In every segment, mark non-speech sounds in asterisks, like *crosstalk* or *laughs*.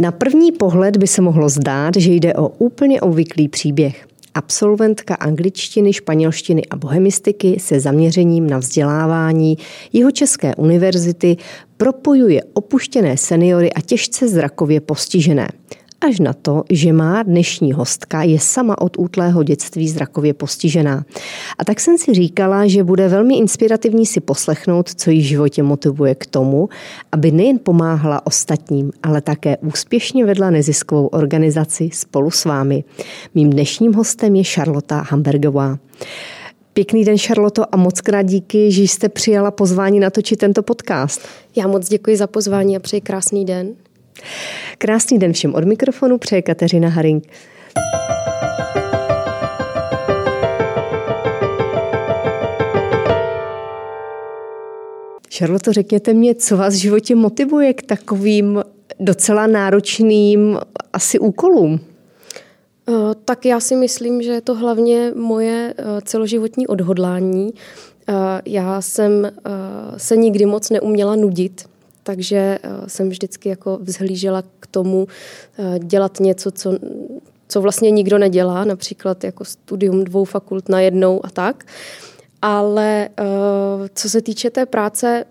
Na první pohled by se mohlo zdát, že jde o úplně obvyklý příběh. Absolventka angličtiny, španělštiny a bohemistiky se zaměřením na vzdělávání jeho České univerzity propojuje opuštěné seniory a těžce zrakově postižené až na to, že má dnešní hostka je sama od útlého dětství zrakově postižená. A tak jsem si říkala, že bude velmi inspirativní si poslechnout, co jí v životě motivuje k tomu, aby nejen pomáhala ostatním, ale také úspěšně vedla neziskovou organizaci spolu s vámi. Mým dnešním hostem je Charlotta Hambergová. Pěkný den, Charloto, a moc krát díky, že jste přijala pozvání natočit tento podcast. Já moc děkuji za pozvání a přeji krásný den. Krásný den všem od mikrofonu přeje Kateřina Haring. Charlotte, řekněte mě, co vás v životě motivuje k takovým docela náročným asi úkolům? Eh, tak já si myslím, že je to hlavně moje eh, celoživotní odhodlání. Eh, já jsem se nikdy moc neuměla nudit takže eh, jsem vždycky jako vzhlížela k tomu eh, dělat něco, co, co vlastně nikdo nedělá, například jako studium dvou fakult na jednou a tak. Ale eh, co se týče té práce,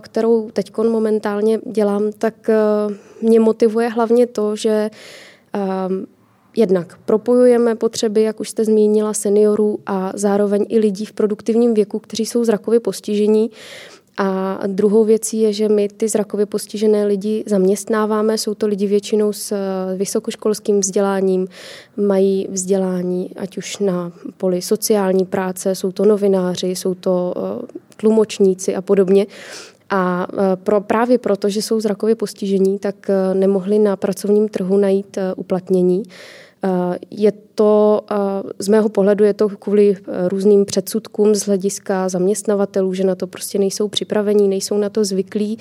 kterou teď momentálně dělám, tak mě motivuje hlavně to, že jednak propojujeme potřeby, jak už jste zmínila, seniorů a zároveň i lidí v produktivním věku, kteří jsou zrakově postižení. A druhou věcí je, že my ty zrakově postižené lidi zaměstnáváme. Jsou to lidi většinou s eh, vysokoškolským vzděláním, mají vzdělání ať už na poli sociální práce, jsou to novináři, jsou to eh, tlumočníci a podobně. A eh, pro, právě proto, že jsou zrakově postižení, tak nemohli na pracovním trhu najít uplatnění. Eh, je to, eh, z mého pohledu je to kvůli eh, různým předsudkům z hlediska zaměstnavatelů, že na to prostě nejsou připravení, nejsou na to zvyklí.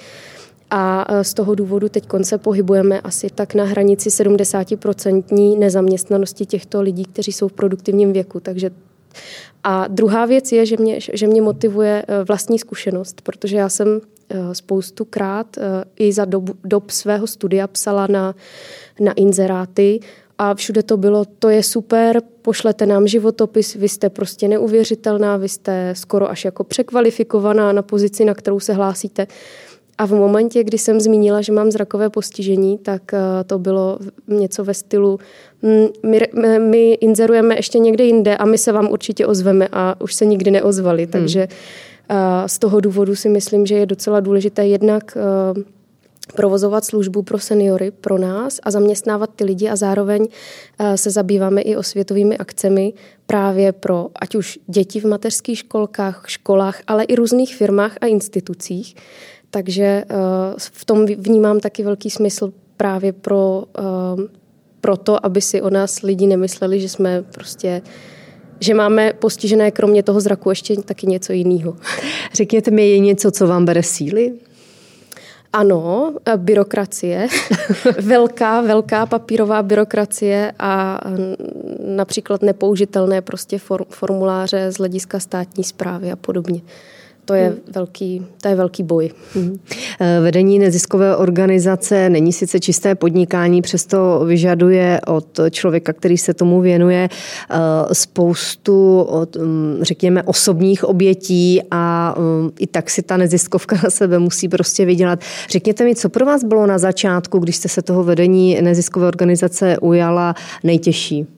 A z toho důvodu teď se pohybujeme asi tak na hranici 70% nezaměstnanosti těchto lidí, kteří jsou v produktivním věku. Takže a druhá věc je, že mě, že mě motivuje vlastní zkušenost, protože já jsem spoustu krát i za dob, dob svého studia psala na, na inzeráty a všude to bylo, to je super, pošlete nám životopis, vy jste prostě neuvěřitelná, vy jste skoro až jako překvalifikovaná na pozici, na kterou se hlásíte. A v momentě, kdy jsem zmínila, že mám zrakové postižení, tak eh, to bylo něco ve stylu, my, my inzerujeme ještě někde jinde a my se vám určitě ozveme a už se nikdy neozvali. Hmm. Takže eh, z toho důvodu si myslím, že je docela důležité jednak eh, provozovat službu pro seniory, pro nás a zaměstnávat ty lidi a zároveň eh, se zabýváme i osvětovými akcemi právě pro ať už děti v mateřských školkách, školách, ale i různých firmách a institucích. Takže eh, v tom vnímám taky velký smysl právě pro, eh, pro to, aby si o nás lidi nemysleli, že jsme prostě že máme postižené kromě toho zraku ještě taky něco jiného. *laughs* Řekněte mi, je něco, co vám bere síly? Ano, byrokracie. *laughs* velká, velká papírová byrokracie a například nepoužitelné prostě formuláře z hlediska státní zprávy a podobně to je, hmm. velký, to je velký boj. Hmm. Vedení neziskové organizace není sice čisté podnikání, přesto vyžaduje od člověka, který se tomu věnuje, eh, spoustu, od, mm, řekněme, osobních obětí a mm, i tak si ta neziskovka *laughs* na sebe musí prostě vydělat. Řekněte mi, co pro vás bylo na začátku, když jste se toho vedení neziskové organizace ujala nejtěžší?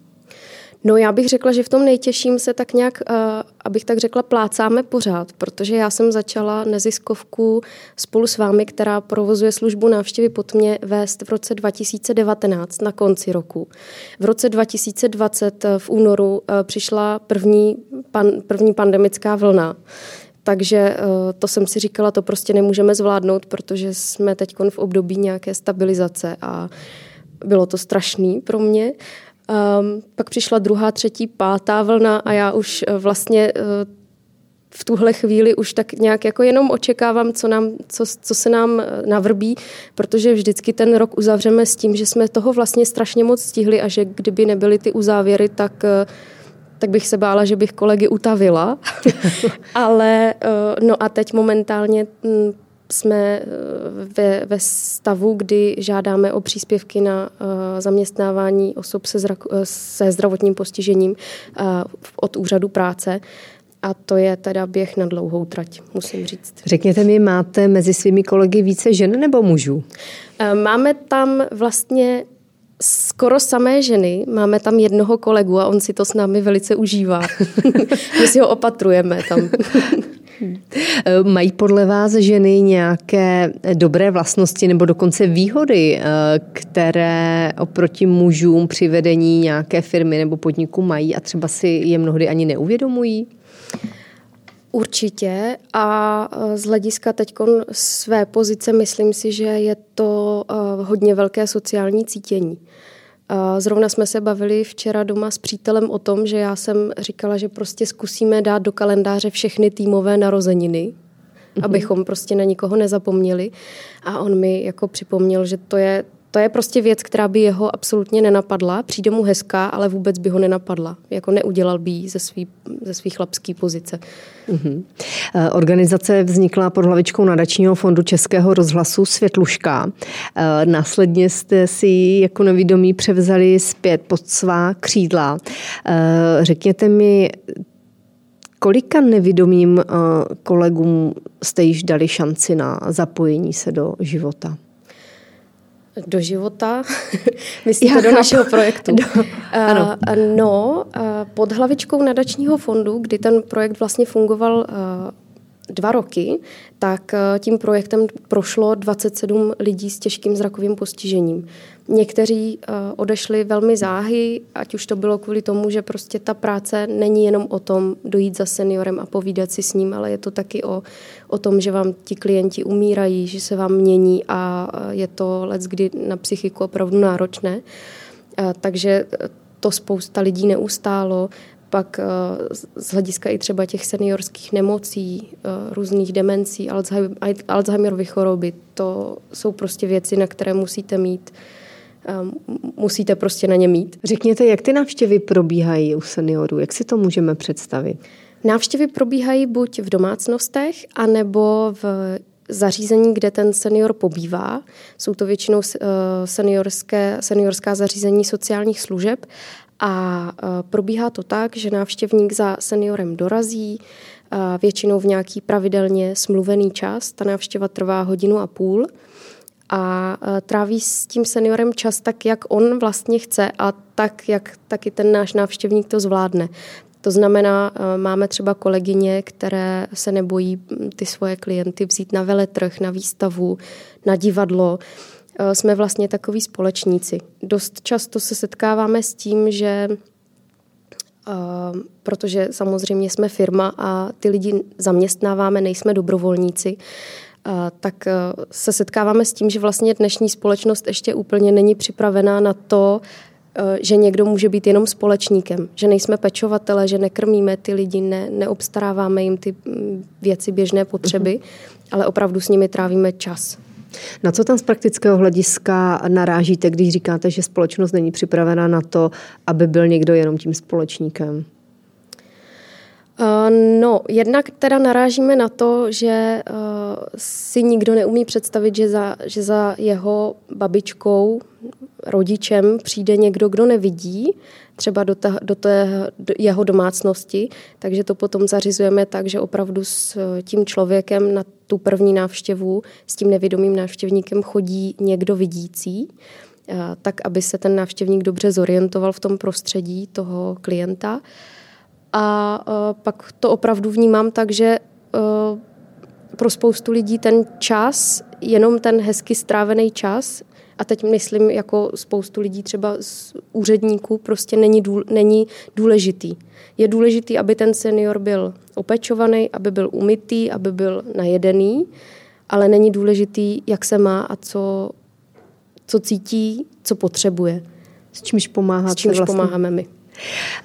No já bych řekla, že v tom nejtěžším se tak nějak, uh, abych tak řekla, plácáme pořád, protože já jsem začala neziskovku spolu s vámi, která provozuje službu návštěvy pod mě vést v roce 2019 na konci roku. V roce 2020 eh, v únoru uh, přišla první, pan, první pandemická vlna. Takže to jsem si říkala, to prostě nemůžeme zvládnout, protože jsme teď v období nějaké stabilizace a bylo to strašný pro mě. Um, pak přišla druhá, třetí, pátá vlna a já už uh, vlastně uh, v tuhle chvíli už tak nějak jako jenom očekávám, co, nám, co, co se nám eh, navrbí, protože vždycky ten rok uzavřeme s tím, že jsme toho vlastně strašně moc stihli a že kdyby nebyly ty uzávěry, tak tak bych se bála, že bych kolegy utavila. *laughs* Ale no a teď momentálně hm, jsme eh, ve, ve stavu, kdy žádáme o příspěvky na uh, zaměstnávání osob se, zrak, se zdravotním postižením od úřadu práce. A to je teda běh na dlouhou trať, musím říct. Řekněte mi, máte mezi svými kolegy více žen nebo mužů? Máme tam vlastně skoro samé ženy. Máme tam jednoho kolegu a on si to s námi velice užívá. *laughs* My si ho opatrujeme tam. *laughs* Mají podle vás ženy nějaké dobré vlastnosti nebo dokonce výhody, které oproti mužům při vedení nějaké firmy nebo podniku mají a třeba si je mnohdy ani neuvědomují? Určitě a z hlediska teď své pozice myslím si, že je to hodně velké sociální cítění. Zrovna jsme se bavili včera doma s přítelem o tom, že já jsem říkala, že prostě zkusíme dát do kalendáře všechny týmové narozeniny, mm-hmm. abychom prostě na nikoho nezapomněli. A on mi jako připomněl, že to je to je prostě věc, která by jeho absolutně nenapadla. Přijde mu hezká, ale vůbec by ho nenapadla. Jako neudělal by ji ze svý, ze svý chlapský pozice. Mm-hmm. Organizace vznikla pod hlavičkou nadačního fondu Českého rozhlasu Světluška. Eh, následně jste si ji jako nevědomí převzali zpět pod svá křídla. Eh, řekněte mi, kolika nevědomým kolegům jste již dali šanci na zapojení se do života? Do života, *laughs* myslíte do našeho projektu? *laughs* Do, ano. Uh, no, uh, pod hlavičkou nadačního fondu, kdy ten projekt vlastně fungoval uh, dva roky, tak tím projektem prošlo 27 lidí s těžkým zrakovým postižením. Někteří odešli velmi záhy, ať už to bylo kvůli tomu, že prostě ta práce není jenom o tom dojít za seniorem a povídat si s ním, ale je to taky o, o tom, že vám ti klienti umírají, že se vám mění a je to let, kdy na psychiku opravdu náročné. Takže to spousta lidí neustálo pak z hlediska i třeba těch seniorských nemocí, různých demencí, Alzheimerovy choroby, to jsou prostě věci, na které musíte mít musíte prostě na ně mít. Řekněte, jak ty návštěvy probíhají u seniorů? Jak si to můžeme představit? Návštěvy probíhají buď v domácnostech, anebo v zařízení, kde ten senior pobývá. Jsou to většinou seniorské, seniorská zařízení sociálních služeb a probíhá to tak, že návštěvník za seniorem dorazí, většinou v nějaký pravidelně smluvený čas. Ta návštěva trvá hodinu a půl a tráví s tím seniorem čas tak, jak on vlastně chce a tak, jak taky ten náš návštěvník to zvládne. To znamená, máme třeba kolegyně, které se nebojí ty svoje klienty vzít na veletrh, na výstavu, na divadlo. Jsme vlastně takový společníci. Dost často se setkáváme s tím, že protože samozřejmě jsme firma a ty lidi zaměstnáváme, nejsme dobrovolníci, tak se setkáváme s tím, že vlastně dnešní společnost ještě úplně není připravená na to, že někdo může být jenom společníkem, že nejsme pečovatele, že nekrmíme ty lidi, ne, neobstaráváme jim ty mm, věci běžné potřeby, mm-hmm. ale opravdu s nimi trávíme čas. Na co tam z praktického hlediska narážíte, když říkáte, že společnost není připravena na to, aby byl někdo jenom tím společníkem? No, jednak teda narážíme na to, že uh, si nikdo neumí představit, že za, že za jeho babičkou, rodičem přijde někdo, kdo nevidí, třeba do, ta, do té do jeho domácnosti, takže to potom zařizujeme tak, že opravdu s tím člověkem na tu první návštěvu, s tím nevědomým návštěvníkem chodí někdo vidící, tak aby se ten návštěvník dobře zorientoval v tom prostředí toho klienta. A uh, pak to opravdu vnímám tak, že uh, pro spoustu lidí ten čas, jenom ten hezky strávený čas, a teď myslím jako spoustu lidí třeba z úředníků, prostě není, důl, není důležitý. Je důležitý, aby ten senior byl opečovaný, aby byl umytý, aby byl najedený, ale není důležitý, jak se má a co, co cítí, co potřebuje. S čímž pomáháte S čímž vlastně? pomáháme my.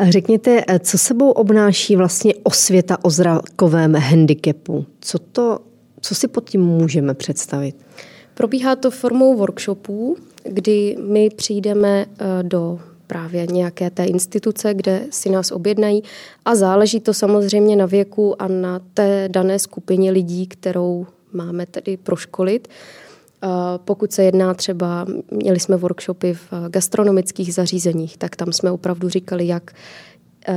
Řekněte, co sebou obnáší vlastně osvěta o zrakovém handicapu? Co, to, co si pod tím můžeme představit? Probíhá to formou workshopů, kdy my přijdeme eh, do právě nějaké té instituce, kde si nás objednají a záleží to samozřejmě na věku a na té dané skupině lidí, kterou máme tedy proškolit. Pokud se jedná třeba, měli jsme workshopy v gastronomických zařízeních, tak tam jsme opravdu říkali, jak,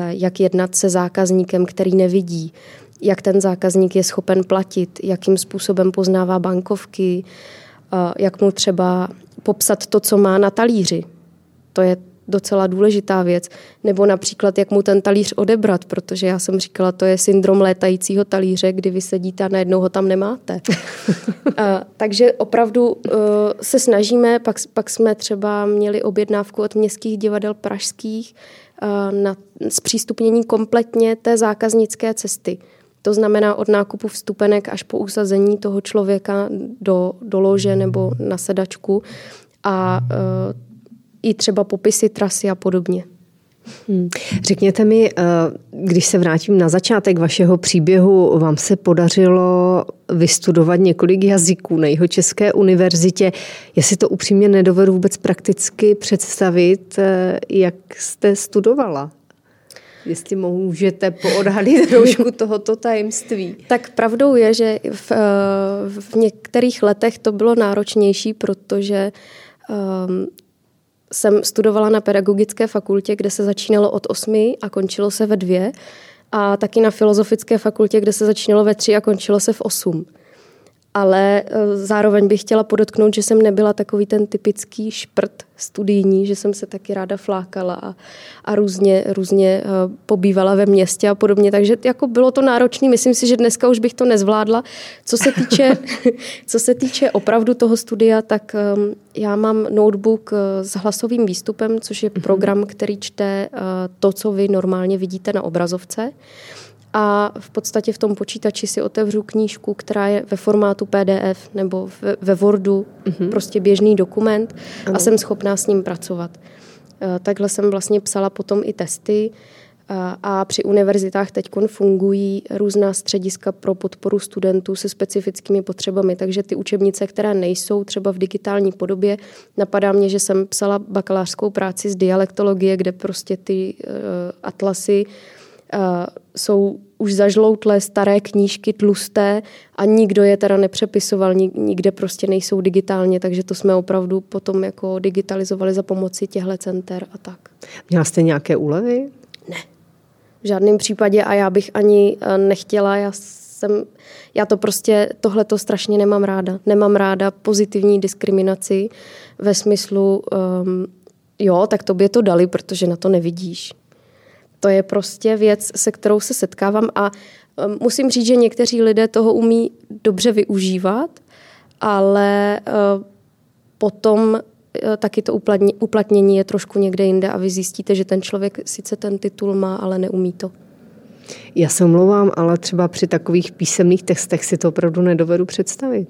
jak jednat se zákazníkem, který nevidí, jak ten zákazník je schopen platit, jakým způsobem poznává bankovky, jak mu třeba popsat to, co má na talíři. To je docela důležitá věc. Nebo například, jak mu ten talíř odebrat, protože já jsem říkala, to je syndrom létajícího talíře, kdy vy sedíte a najednou ho tam nemáte. a, *laughs* takže opravdu uh, se snažíme, pak, pak jsme třeba měli objednávku od městských divadel pražských uh, na zpřístupnění kompletně té zákaznické cesty. To znamená od nákupu vstupenek až po usazení toho člověka do, do lože nebo na sedačku. A uh, i třeba popisy trasy a podobně. Hmm. Řekněte mi, eh, když se vrátím na začátek vašeho příběhu, vám se podařilo vystudovat několik jazyků na jeho české univerzitě. Já si to upřímně nedovedu vůbec prakticky představit, eh, jak jste studovala. Jestli můžete poodhalit trošku *laughs* tohoto tajemství. Tak pravdou je, že v, eh, v některých letech to bylo náročnější, protože um, jsem studovala na pedagogické fakultě, kde se začínalo od osmi a končilo se ve dvě. A taky na filozofické fakultě, kde se začínalo ve tři a končilo se v osm ale eh, zároveň bych chtěla podotknout, že jsem nebyla takový ten typický šprt studijní, že jsem se taky ráda flákala a, a různě, různě eh, pobývala ve městě a podobně, takže jako bylo to náročné. Myslím si, že dneska už bych to nezvládla. Co se týče, *laughs* co se týče opravdu toho studia, tak ehm, já mám notebook eh, s hlasovým výstupem, což je mhm. program, který čte to, co vy normálně vidíte na obrazovce a v podstatě v tom počítači si otevřu knížku, která je ve formátu PDF nebo ve, ve Wordu, mm-hmm. prostě běžný dokument ano. a jsem schopná s ním pracovat. Eh, takhle jsem vlastně psala potom i testy eh, a při univerzitách teď fungují různá střediska pro podporu studentů se specifickými potřebami, takže ty učebnice, které nejsou třeba v digitální podobě, napadá mě, že jsem psala bakalářskou práci z dialektologie, kde prostě ty uh, atlasy uh, jsou už zažloutlé staré knížky, tlusté a nikdo je teda nepřepisoval, nikde prostě nejsou digitálně, takže to jsme opravdu potom jako digitalizovali za pomoci těchto center a tak. Měla jste nějaké úlevy? Ne, v žádném případě a já bych ani eh, nechtěla, já jsem, já to prostě, tohle to strašně nemám ráda. Nemám ráda pozitivní diskriminaci ve smyslu, um, jo, tak tobě to dali, protože na to nevidíš. To je prostě věc, se kterou se setkávám a um, musím říct, že někteří lidé toho umí dobře využívat, ale uh, potom uh, taky to uplatnění je trošku někde jinde a vy zjistíte, že ten člověk sice ten titul má, ale neumí to. Já se omlouvám, ale třeba při takových písemných textech si to opravdu nedovedu představit.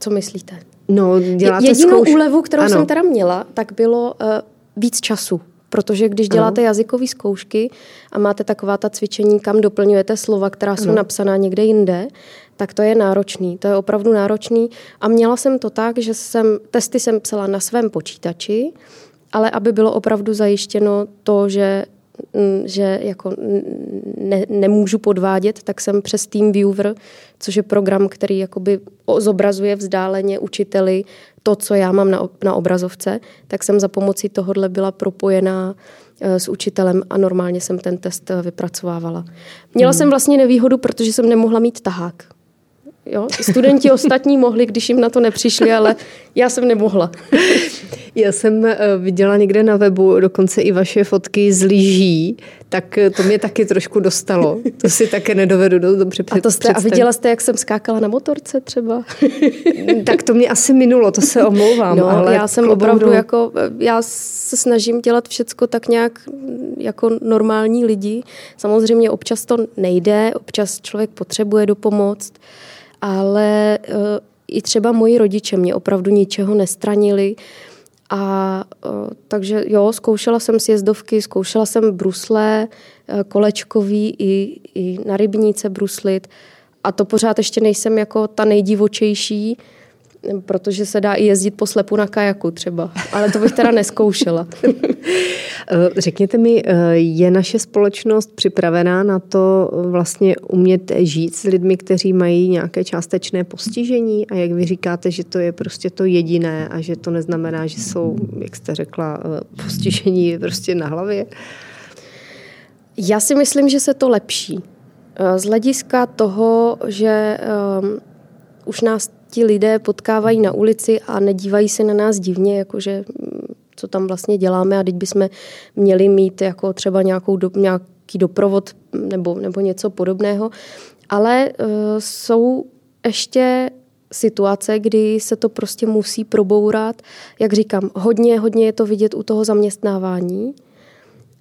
Co myslíte? No, děláte Jedinou zkouš... úlevu, kterou ano. jsem teda měla, tak bylo uh, víc času Protože když děláte ano. jazykové zkoušky a máte taková ta cvičení, kam doplňujete slova, která jsou ano. napsaná někde jinde, tak to je náročný. To je opravdu náročný. A měla jsem to tak, že jsem testy jsem psala na svém počítači, ale aby bylo opravdu zajištěno to, že že jako ne, nemůžu podvádět, tak jsem přes TeamViewer, což je program, který jakoby zobrazuje vzdáleně učiteli to, co já mám na, na obrazovce, tak jsem za pomocí tohohle byla propojená eh, s učitelem a normálně jsem ten test eh, vypracovávala. Měla hmm. jsem vlastně nevýhodu, protože jsem nemohla mít tahák. Jo? Studenti ostatní mohli, když jim na to nepřišli, ale já jsem nemohla. Já jsem eh, viděla někde na webu dokonce i vaše fotky z lyží, tak eh, to mě taky trošku dostalo. To si také nedovedu dobře před, a, to jste, a viděla jste, jak jsem skákala na motorce třeba? *laughs* tak to mě asi minulo, to se omlouvám. No, ale já jsem opravdu jako, eh, já se snažím dělat všecko tak nějak mm, jako normální lidi. Samozřejmě občas to nejde, občas člověk potřebuje dopomoct, ale i třeba moji rodiče mě opravdu ničeho nestranili. A takže jo, zkoušela jsem sjezdovky, zkoušela jsem brusle, e, kolečkový i, i na rybníce bruslit. A to pořád ještě nejsem jako ta nejdivočejší, protože se dá i jezdit po slepu na kajaku třeba, ale to bych teda neskoušela. *laughs* Řekněte mi, je naše společnost připravená na to vlastně umět žít s lidmi, kteří mají nějaké částečné postižení a jak vy říkáte, že to je prostě to jediné a že to neznamená, že jsou, jak jste řekla, postižení prostě na hlavě? Já si myslím, že se to lepší. Z hlediska toho, že um, už nás ti lidé potkávají na ulici a nedívají se na nás divně, jakože mm, co tam vlastně děláme a teď bychom měli mít jako třeba nějakou do, nějaký doprovod nebo, nebo něco podobného. Ale uh, jsou ještě situace, kdy se to prostě musí probourat. Jak říkám, hodně, hodně je to vidět u toho zaměstnávání.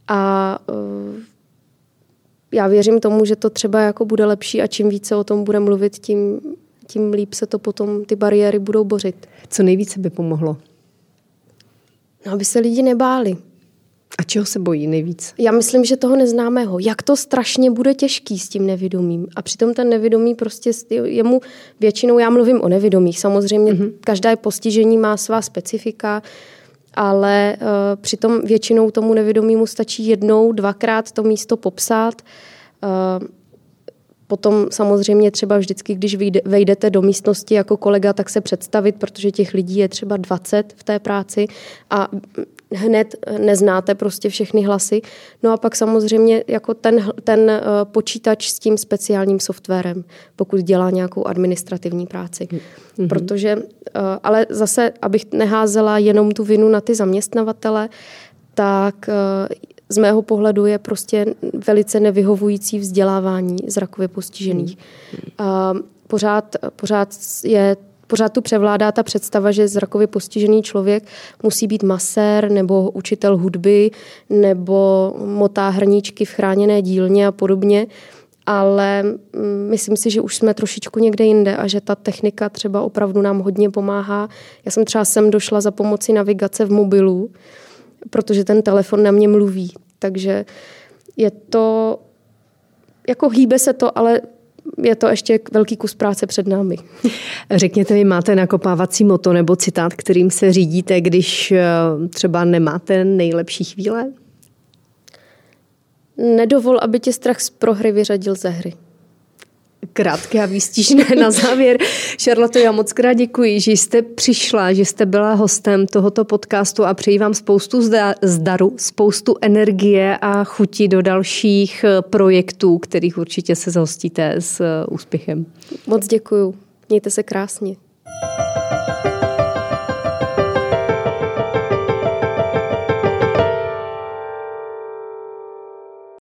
A uh, já věřím tomu, že to třeba jako bude lepší a čím více o tom bude mluvit, tím, tím líp se to potom, ty bariéry budou bořit. Co nejvíce by pomohlo? No, aby se lidi nebáli. A čeho se bojí nejvíc? Já myslím, že toho neznámého. Jak to strašně bude těžký s tím nevědomým. A přitom ten nevědomý prostě jemu většinou, já mluvím o nevědomých, samozřejmě mm-hmm. každé postižení má svá specifika, ale uh, přitom většinou tomu nevědomému stačí jednou, dvakrát to místo popsat. Uh, Potom samozřejmě třeba vždycky, když vejdete do místnosti jako kolega, tak se představit, protože těch lidí je třeba 20 v té práci a hned neznáte prostě všechny hlasy. No a pak samozřejmě jako ten, ten eh, počítač s tím speciálním softwarem, pokud dělá nějakou administrativní práci. Mm-hmm. Protože, eh, ale zase, abych neházela jenom tu vinu na ty zaměstnavatele, tak eh, z mého pohledu je prostě velice nevyhovující vzdělávání zrakově postižených. A pořád, pořád je pořád tu převládá ta představa, že zrakově postižený člověk musí být masér nebo učitel hudby nebo motá hrníčky v chráněné dílně a podobně. Ale mm, myslím si, že už jsme trošičku někde jinde a že ta technika třeba opravdu nám hodně pomáhá. Já jsem třeba sem došla za pomoci navigace v mobilu, protože ten telefon na mě mluví. Takže je to, jako hýbe se to, ale je to ještě velký kus práce před námi. *laughs* Řekněte mi, máte nakopávací moto nebo citát, kterým se řídíte, když eh, třeba nemáte nejlepší chvíle? Nedovol, aby tě strach z prohry vyřadil ze hry krátké a výstižné na závěr. Šarloto, já moc krát děkuji, že jste přišla, že jste byla hostem tohoto podcastu a přeji vám spoustu zdaru, spoustu energie a chuti do dalších eh, projektů, kterých určitě se zhostíte s eh, úspěchem. Moc děkuji. Mějte se krásně. thank you